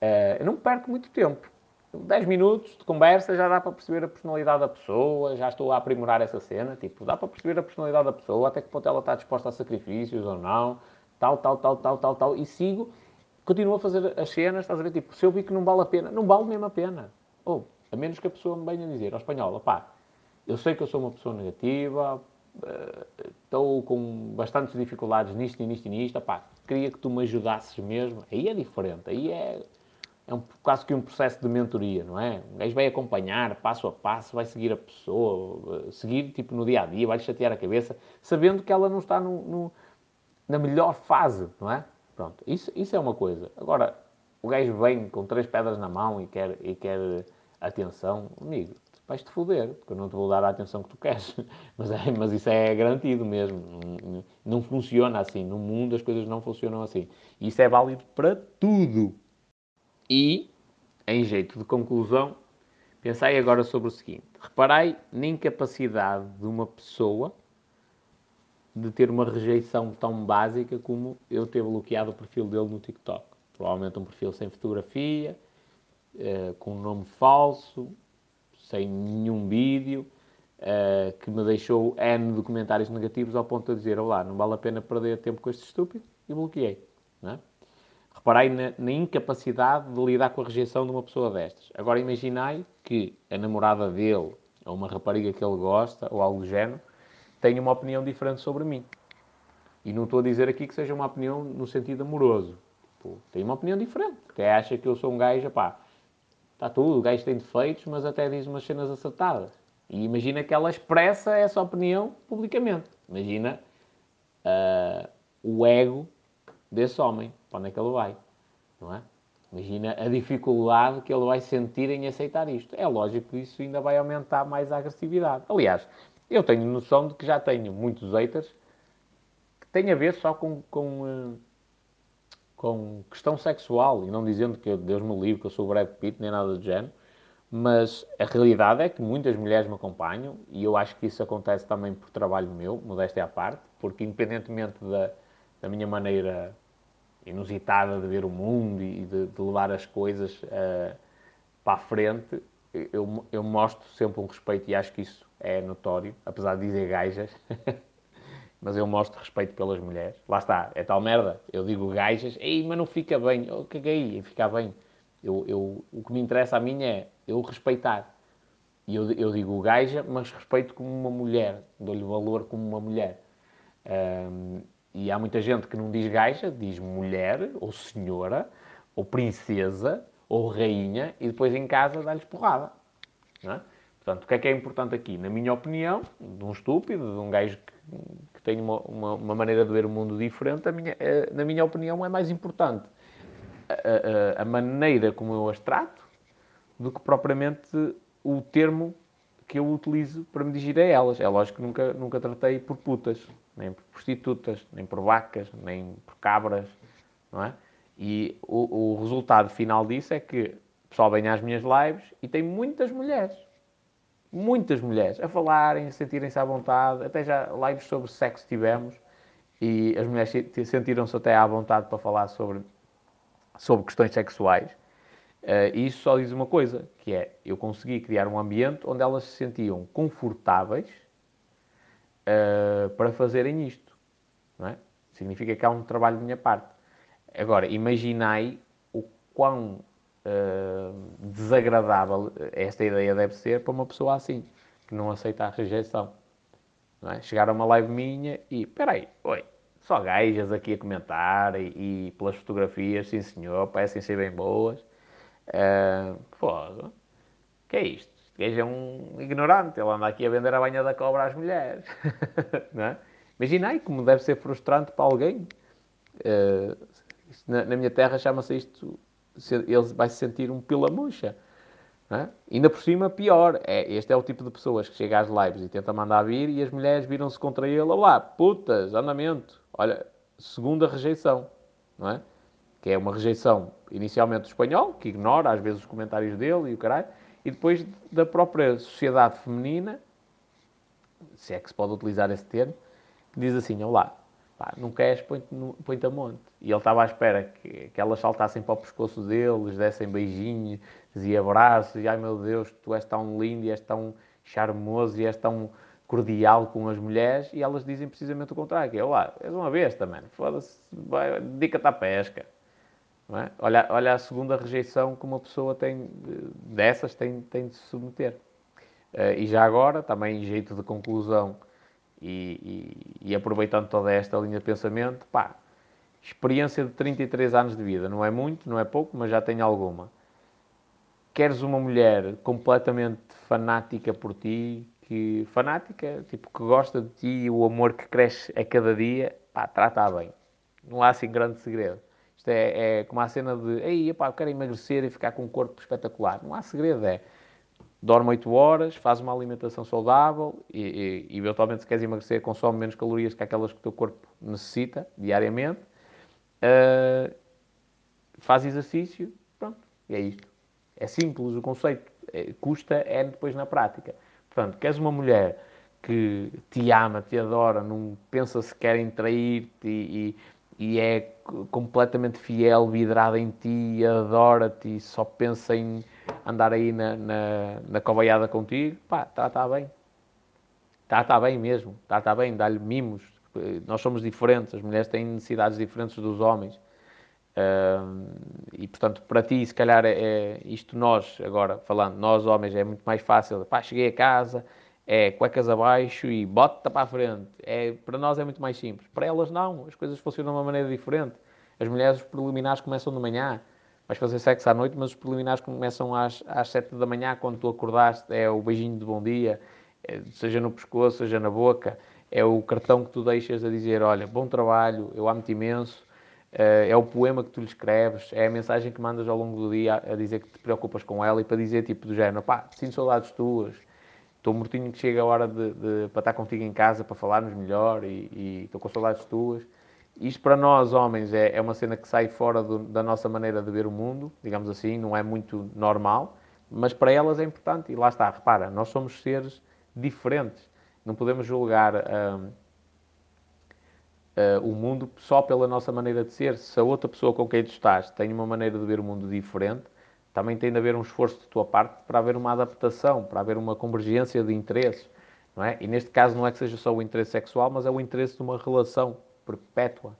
Uh, eu não perco muito tempo. 10 minutos de conversa já dá para perceber a personalidade da pessoa, já estou a aprimorar essa cena. Tipo, dá para perceber a personalidade da pessoa, até que ponto ela está disposta a sacrifícios ou não, tal, tal, tal, tal, tal, tal. E sigo, continuo a fazer as cenas, estás a ver? Tipo, se eu vi que não vale a pena, não vale mesmo a pena. Ou, a menos que a pessoa me venha dizer ao espanhol, pá, eu sei que eu sou uma pessoa negativa, uh, estou com bastantes dificuldades nisto e nisto e nisto. Epá, queria que tu me ajudasses mesmo. Aí é diferente, aí é, é um, quase que um processo de mentoria, não é? Um gajo vai acompanhar passo a passo, vai seguir a pessoa, seguir tipo no dia a dia, vai-lhe chatear a cabeça, sabendo que ela não está no, no, na melhor fase, não é? Pronto, isso, isso é uma coisa. Agora, o gajo vem com três pedras na mão e quer, e quer atenção, amigo, vais-te foder, porque eu não te vou dar a atenção que tu queres. Mas, é, mas isso é garantido mesmo. Não, não, funciona assim. No mundo as coisas não funcionam assim. E isso é válido para tudo. E, em jeito de conclusão, pensai agora sobre o seguinte. Reparai na incapacidade de uma pessoa de ter uma rejeição tão básica como eu ter bloqueado o perfil dele no TikTok. Provavelmente um perfil sem fotografia, eh, com um nome falso, sem nenhum vídeo, uh, que me deixou N documentários negativos ao ponto de dizer, olá, não vale a pena perder tempo com este estúpido, e bloqueei. Não é? Reparei na, na, incapacidade de lidar com a rejeição de uma pessoa destas. Agora imaginai que a namorada dele, ou uma rapariga que ele gosta, ou algo do género, tenha uma opinião diferente sobre mim. E não estou a dizer aqui que seja uma opinião no sentido amoroso. Pô, tem uma opinião diferente. Até acha que eu sou um gajo, pá, Está tudo, o gajo tem defeitos, mas até diz umas cenas acertadas. E imagina que ela expressa essa opinião publicamente. Imagina uh, o ego desse homem, para onde é que ele vai, não é? Imagina a dificuldade que ele vai sentir em aceitar isto. É lógico que isso ainda vai aumentar mais a agressividade. Aliás, eu tenho noção de que já tenho muitos haters que têm a ver só com, com uh, com questão sexual, e não dizendo que Deus me livre, que eu sou o Brad Pitt, nem nada do género, mas a realidade é que muitas mulheres me acompanham, e eu acho que isso acontece também por trabalho meu, modéstia à parte, porque independentemente da, da minha maneira inusitada de ver o mundo e de, de levar as coisas uh, para a frente, eu, eu mostro sempre um respeito e acho que isso é notório, apesar de dizer gajas. mas eu mostro respeito pelas mulheres. Lá está, é tal merda. Eu digo gajas, ei, mas não fica bem. Eu caguei em ficar bem. Eu, eu, o que me interessa a mim é eu respeitar. E eu, eu digo gaja, mas respeito como uma mulher. Dou-lhe valor como uma mulher. Um, e há muita gente que não diz gaja, diz mulher, ou senhora, ou princesa, ou rainha, e depois em casa dá-lhes porrada. É? Portanto, o que é que é importante aqui? Na minha opinião, de um estúpido, de um gajo que, que tem uma, uma, uma, maneira de ver o mundo diferente, minha, eh, na minha opinião, é mais importante a, a, a, maneira como eu as trato do que propriamente o termo que eu utilizo para me dirigir a elas. É lógico que nunca, nunca tratei por putas, nem por prostitutas, nem por vacas, nem por cabras, não é? E o, o resultado final disso é que o pessoal vem às minhas lives e tem muitas mulheres. Muitas mulheres a falarem, a sentirem-se à vontade. Até já lives sobre sexo tivemos e as mulheres sentiram-se até à vontade para falar sobre, sobre questões sexuais. Uh, e isso só diz uma coisa, que é, eu consegui criar um ambiente onde elas se sentiam confortáveis uh, para fazerem isto. É? Significa que há um trabalho de minha parte. Agora, imaginai o quão uh, desagradável esta ideia deve ser para uma pessoa assim, que não aceita a rejeição. Não é? Chegar a uma live minha e, peraí, oi, só gajas aqui a comentar e, e pelas fotografias, sim senhor, parecem ser bem boas. Uh, fogo, que é isto? Gajo é um ignorante, ele anda aqui a vender a banha da cobra às mulheres. não é? Imagina aí como deve ser frustrante para alguém. Uh, na, na, minha terra chama-se isto, ele vai se sentir um pila-muxa. É? Ainda por cima, pior. É, este é o tipo de pessoas que chega às lives e tenta mandar vir e as mulheres viram-se contra ele. Olá, putas, andamento. Olha, segunda rejeição. Não é? Que é uma rejeição inicialmente do espanhol, que ignora às vezes os comentários dele e o caralho, e depois da própria sociedade feminina, se é que se pode utilizar esse termo, que diz assim: Olá, pá, não queres, põe-te põe a monte. E ele estava à espera que, que elas saltassem para o pescoço deles, dessem beijinhos e abraços, e ai meu Deus, tu és tão lindo e és tão charmoso e és tão cordial com as mulheres, e elas dizem precisamente o contrário, que é, olá, és uma besta, mano, foda-se, dedica-te à pesca. É? Olha, olha a segunda rejeição que uma pessoa tem, dessas tem, tem de se submeter. Uh, e já agora, também em jeito de conclusão, e, e, e, aproveitando toda esta linha de pensamento, pá, experiência de 33 anos de vida, não é muito, não é pouco, mas já tenho alguma. Queres uma mulher completamente fanática por ti, que fanática, tipo, que gosta de ti e o amor que cresce a cada dia, pá, trata-a bem. Não há assim grande segredo. Isto é, é como a cena de, ei, pá, eu quero emagrecer e ficar com um corpo espetacular. Não há segredo, é dorme 8 horas, faz uma alimentação saudável e, e, eventualmente, se queres emagrecer, consome menos calorias que aquelas que o teu corpo necessita diariamente. Uh, faz exercício, pronto, e é isto. É simples o conceito, é, custa é depois na prática. Portanto, queres uma mulher que te ama, te adora, não pensa sequer em trair-te e, e, é completamente fiel, vidrada em ti, adora-te e só pensa em andar aí na, na, na covaiada contigo, pá, está tá bem. Está tá bem mesmo, está tá bem, dá-lhe mimos. Nós somos diferentes, as mulheres têm necessidades diferentes dos homens. Uh, e portanto, para ti, se calhar, é, é, isto nós, agora falando, nós homens, é muito mais fácil. Pá, cheguei a casa, é cuecas abaixo e bota para a frente. É, para nós é muito mais simples. Para elas, não, as coisas funcionam de uma maneira diferente. As mulheres, os preliminares começam de manhã, vais fazer sexo à noite, mas os preliminares começam às, às 7 da manhã, quando tu acordaste, é o beijinho de bom dia, é, seja no pescoço, seja na boca, é o cartão que tu deixas a dizer, olha, bom trabalho, eu amo-te imenso, é, é o poema que tu lhe escreves, é a mensagem que mandas ao longo do dia a, dizer que te preocupas com ela e para dizer tipo do género, pá, sinto saudades tuas, estou mortinho que chega a hora de, de, para estar contigo em casa, para falarmos melhor e, estou com saudades tuas. Isto para nós, homens, é, é uma cena que sai fora do, da nossa maneira de ver o mundo, digamos assim, não é muito normal, mas para elas é importante. E lá está, repara, nós somos seres diferentes. Não podemos julgar uh, uh, o mundo só pela nossa maneira de ser. Se a outra pessoa com quem tu estás tem uma maneira de ver o mundo diferente, também tem de haver um esforço de tua parte para haver uma adaptação, para haver uma convergência de interesses. Não é? E neste caso não é que seja só o interesse sexual, mas é o interesse de uma relação perpétua,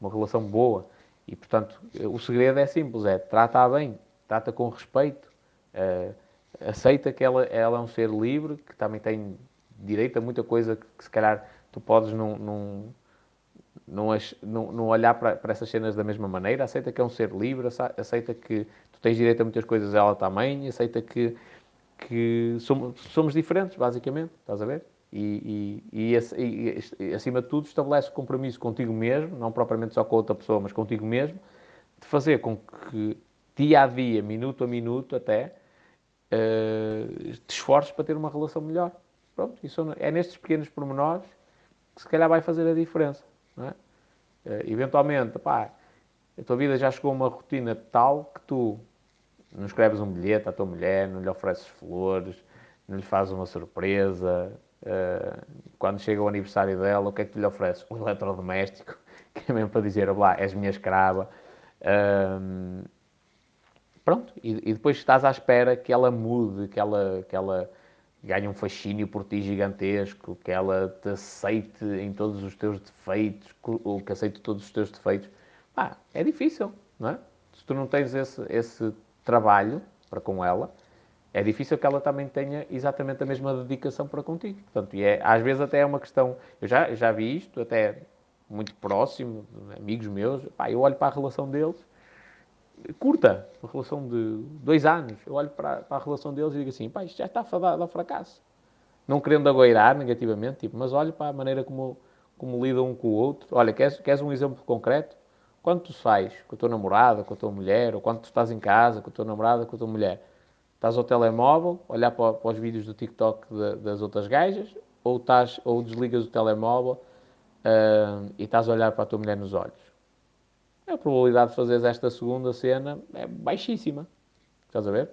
uma relação boa. E, portanto, o segredo é simples, é trata-a bem, trata com respeito, uh, aceita que ela, ela é um ser livre, que também tem direito a muita coisa que, que se calhar tu podes não, não, não, não, olhar para, para, essas cenas da mesma maneira, aceita que é um ser livre, aceita que tu tens direito a muitas coisas, ela também, aceita que, que somos, somos diferentes, basicamente, estás a ver? E, e, e, e, acima de tudo, estabelece compromisso contigo mesmo, não propriamente só com outra pessoa, mas contigo mesmo, de fazer com que dia a dia, minuto a minuto até, uh, te esforces para ter uma relação melhor. Pronto, isso é nestes pequenos pormenores que se calhar vai fazer a diferença. É? Uh, eventualmente, pá, a tua vida já chegou a uma rotina tal que tu não escreves um bilhete à tua mulher, não lhe ofereces flores, não lhe fazes uma surpresa. Uh, quando chega o aniversário dela, o que é que tu lhe ofereces? Um eletrodoméstico, que é mesmo para dizer, lá, és minha escrava. Uh, pronto, e, e, depois estás à espera que ela mude, que ela, que ela ganhe um fascínio por ti gigantesco, que ela te aceite em todos os teus defeitos, ou que aceite todos os teus defeitos. Ah, é difícil, não é? Se tu não tens esse, esse trabalho para com ela, é difícil que ela também tenha exatamente a mesma dedicação para contigo. Portanto, e é, às vezes até é uma questão, eu já, já vi isto, até muito próximo, amigos meus, pá, eu olho para a relação deles, curta, uma relação de dois anos, eu olho para, para a relação deles e digo assim, pá, isto já está fadado ao fracasso. Não querendo agoirar negativamente, tipo, mas olho para a maneira como, como lidam um com o outro. Olha, queres, queres um exemplo concreto? Quando tu sais com a tua namorada, com a tua mulher, ou quando tu estás em casa com a tua namorada, com a tua mulher, estás ao telemóvel, olhar para, para os vídeos do TikTok de, das outras gajas, ou, estás, ou desligas o telemóvel uh, e estás a olhar para a tua mulher nos olhos. A probabilidade de fazeres esta segunda cena é baixíssima. Estás a ver?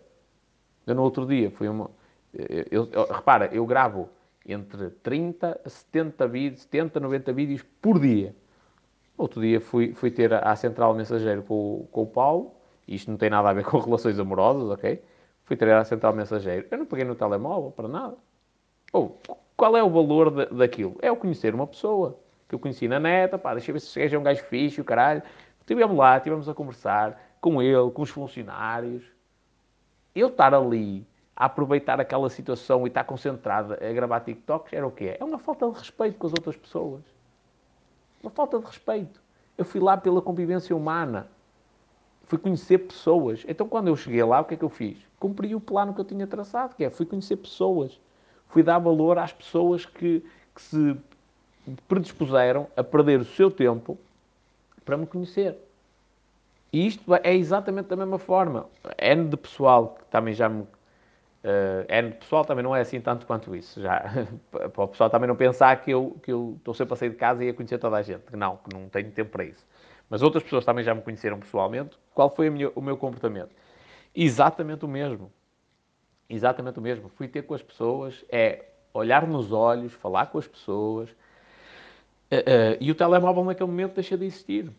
Eu no outro dia fui uma. Eu, eu, repara, eu gravo entre 30 a 70 vídeos, 70 a 90 vídeos por dia. Outro dia fui, fui ter à central mensageiro com, com o Paulo, isto não tem nada a ver com relações amorosas, ok? Fui ter à central mensageiro. Eu não peguei no telemóvel para nada. Ou, qual é o valor de, daquilo? É o conhecer uma pessoa que eu conheci na neta, pá, deixa eu ver se seja um gajo fixe, o caralho. Estivemos lá, estivemos a conversar com ele, com os funcionários. Eu estar ali a aproveitar aquela situação e estar concentrado a gravar TikToks era o quê? É uma falta de respeito com as outras pessoas. Uma falta de respeito. Eu fui lá pela convivência humana. Fui conhecer pessoas. Então, quando eu cheguei lá, o que é que eu fiz? Cumpri o plano que eu tinha traçado, que é, fui conhecer pessoas. Fui dar valor às pessoas que, que se predispuseram a perder o seu tempo para me conhecer. E isto é exatamente da mesma forma. N de pessoal que também já me Uh, N pessoal também não é assim tanto quanto isso. Já, para o pessoal também não pensar que eu, que eu estou sempre a sair de casa e a conhecer toda a gente. Não, que não tenho tempo para isso. Mas outras pessoas também já me conheceram pessoalmente. Qual foi minha, o meu comportamento? Exatamente o mesmo. Exatamente o mesmo. Fui ter com as pessoas, é olhar nos olhos, falar com as pessoas. Uh, uh, e o telemóvel naquele momento deixa de existir.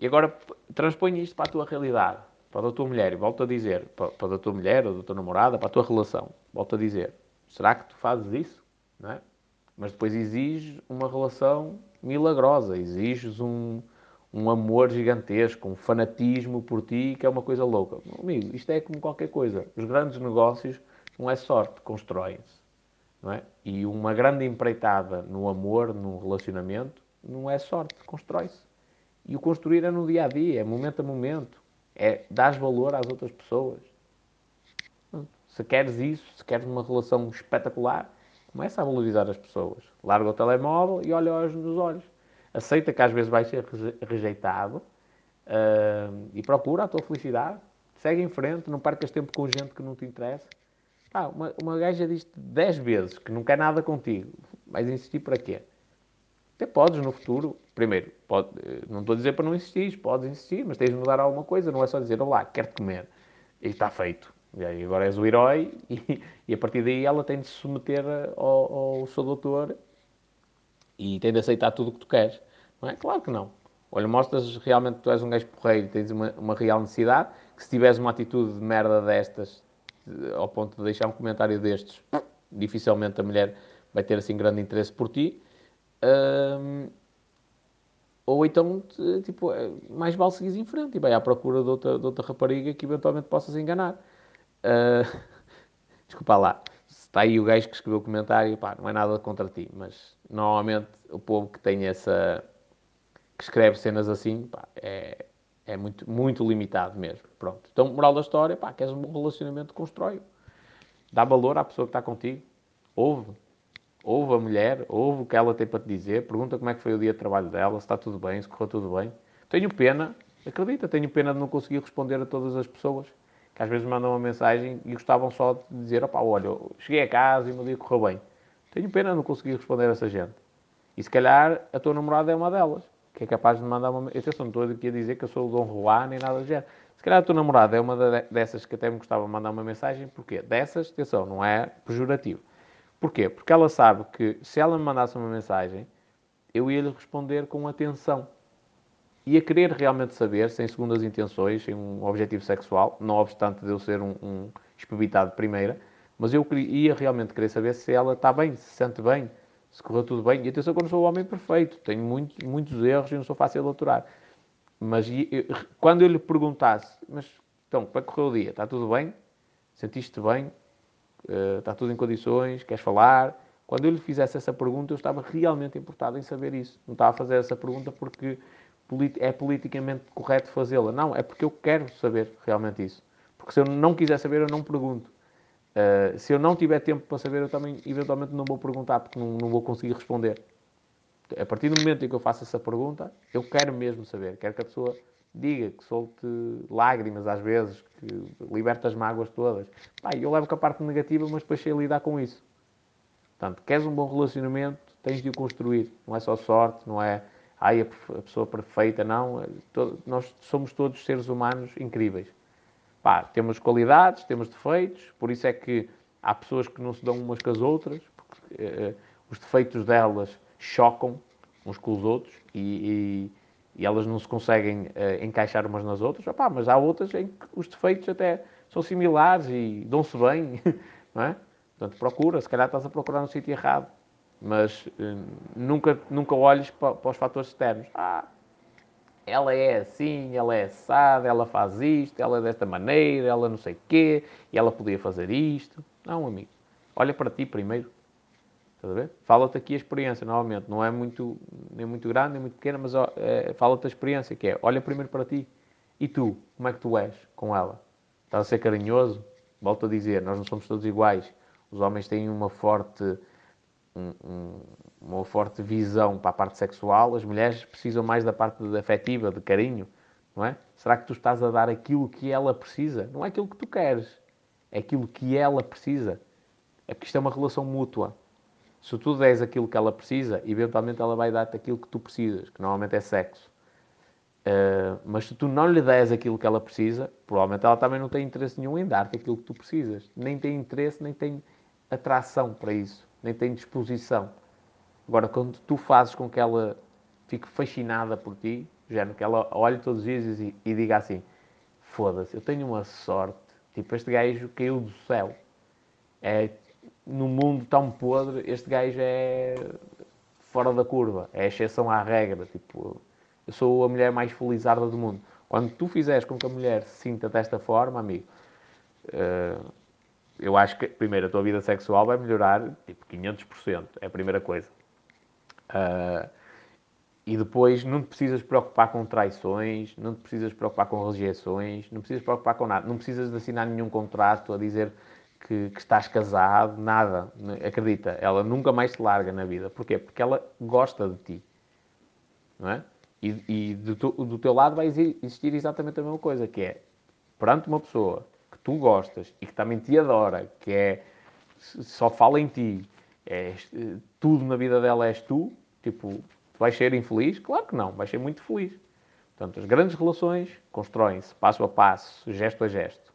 E agora transpõe isto para a tua realidade para a tua mulher, e volto a dizer, para, para a tua mulher ou da tua namorada, para a tua relação, volto a dizer, será que tu fazes isso? Não é? Mas depois exiges uma relação milagrosa, exiges um, um amor gigantesco, um fanatismo por ti, que é uma coisa louca. Amigo, isto é como qualquer coisa. Os grandes negócios não é sorte, constroem-se. É? E uma grande empreitada no amor, num relacionamento, não é sorte, constrói-se. E o construir é no dia a dia, é momento a momento é dar valor às outras pessoas. Se queres isso, se queres uma relação espetacular, começa a valorizar as pessoas. Larga o telemóvel e olha-os nos olhos. Aceita que às vezes vais ser rejeitado uh, e procura a tua felicidade. Segue em frente, não percas tempo com gente que não te interessa. Ah, uma, uma gaja diz 10 vezes que não quer nada contigo. Vais insistir para quê? Até podes no futuro, primeiro, pode, não estou a dizer para não insistir, podes insistir, mas tens de mudar alguma coisa, não é só dizer, olá, quero-te comer. E está feito. E aí agora és o herói e, e, a partir daí ela tem de se submeter ao, ao seu doutor e tem de aceitar tudo o que tu queres. Não é? Claro que não. Olha, mostras realmente que tu és um gajo porreiro e tens uma, uma real necessidade, que se tiveres uma atitude de merda destas, ao ponto de deixar um comentário destes, dificilmente a mulher vai ter assim grande interesse por ti. Um, ou então, tipo, é, mais vale seguir em frente e vai à procura de outra, de outra rapariga que eventualmente possas enganar. Uh, desculpa lá, está aí o gajo que escreveu o comentário, pá, não é nada contra ti, mas normalmente o povo que tem essa. que escreve cenas assim, pá, é, é muito, muito limitado mesmo. Pronto. Então, moral da história, pá, queres um bom relacionamento, constrói -o. Dá valor à pessoa que está contigo. Ouve, ouve a mulher, ouve o que ela tem para te dizer, pergunta como é que foi o dia de trabalho dela, se está tudo bem, se correu tudo bem. Tenho pena, acredita, tenho pena de não conseguir responder a todas as pessoas que às vezes mandam uma mensagem e gostavam só de dizer, opá, olha, cheguei a casa e o meu dia correu bem. Tenho pena de não conseguir responder a essa gente. E se calhar a tua namorada é uma delas, que é capaz de mandar uma. Atenção, não estou aqui a dizer que eu sou o Dom Juan nem nada do género. Se calhar a tua namorada é uma dessas que até me gostava de mandar uma mensagem, porquê? Dessas, atenção, não é pejorativo. Porquê? Porque ela sabe que se ela me mandasse uma mensagem, eu ia lhe responder com atenção. Ia querer realmente saber, sem segundas intenções, sem um objetivo sexual, não obstante de eu ser um, um de primeira, mas eu ia realmente querer saber se ela está bem, se sente bem, se correu tudo bem. E atenção que eu não sou o homem perfeito, tenho muitos, erros e não sou fácil de aturar. Mas eu, quando eu lhe perguntasse, mas então, como é que correu o dia? Está tudo bem? Sentiste bem? Uh, está tudo em condições? Queres falar? Quando eu lhe fizesse essa pergunta, eu estava realmente importado em saber isso. Não estava a fazer essa pergunta porque é politicamente correto fazê-la. Não, é porque eu quero saber realmente isso. Porque se eu não quiser saber, eu não pergunto. Uh, se eu não tiver tempo para saber, eu também eventualmente não vou perguntar, porque não, não, vou conseguir responder. A partir do momento em que eu faço essa pergunta, eu quero mesmo saber. Quero que a pessoa diga, que solte lágrimas às vezes, que liberte as mágoas todas. Pá, eu levo com a parte negativa, mas depois sei lidar com isso. Portanto, queres um bom relacionamento, tens de o construir. Não é só sorte, não é ai, a pessoa perfeita, não. Nós somos todos seres humanos incríveis. Pá, temos qualidades, temos defeitos, por isso é que há pessoas que não se dão umas com as outras, porque uh, os defeitos delas chocam uns com os outros e, e, e elas não se conseguem uh, encaixar umas nas outras. Opá, mas há outras em que os defeitos até são similares e dão-se bem, não é? Portanto, procura, se calhar estás a procurar no sítio errado, mas uh, nunca, nunca olhes para, para os fatores externos. Ah, ela é assim, ela é assada, ela faz isto, ela é desta maneira, ela não sei quê, e ela podia fazer isto. Não, amigo. Olha para ti primeiro. Fala-te aqui a experiência, novamente. Não é muito, nem muito grande, nem muito pequena, mas é, fala-te a experiência, que é, olha primeiro para ti. E tu, como é que tu és com ela? Estás a ser carinhoso? Volto a dizer, nós não somos todos iguais. Os homens têm uma forte um, um, uma forte visão para a parte sexual, as mulheres precisam mais da parte afetiva, de carinho, não é? Será que tu estás a dar aquilo que ela precisa? Não é aquilo que tu queres, é aquilo que ela precisa. É porque isto é uma relação mútua. Se tu des aquilo que ela precisa, eventualmente ela vai dar-te aquilo que tu precisas, que normalmente é sexo. Uh, mas se tu não lhe des aquilo que ela precisa, provavelmente ela também não tem interesse nenhum em dar-te aquilo que tu precisas. Nem tem interesse, nem tem atração para isso nem tem disposição. Agora, quando tu fazes com que ela fique fascinada por ti, género, que ela olhe todos os dias e, e diga assim: foda-se, eu tenho uma sorte, tipo, este gajo caiu do céu. É, no mundo tão podre, este gajo é fora da curva, é exceção à regra. Tipo, eu sou a mulher mais felizarda do mundo. Quando tu fizeres com que a mulher se sinta desta forma, amigo, uh, eu acho que, primeiro, a tua vida sexual vai melhorar tipo 500%, é a primeira coisa. Uh, e depois não te precisas preocupar com traições, não te precisas preocupar com rejeições, não precisas preocupar com nada, não precisas de assinar nenhum contrato a dizer que, que, estás casado, nada. Acredita, ela nunca mais te larga na vida. Porquê? Porque ela gosta de ti. Não é? E, e do, do teu lado vai existir exatamente a mesma coisa, que é, perante uma pessoa tu gostas e que também te adora, que é só fala em ti, é, tudo na vida dela és tu, tipo, vais ser infeliz? Claro que não, vais ser muito feliz. Portanto, as grandes relações constroem-se passo a passo, gesto a gesto.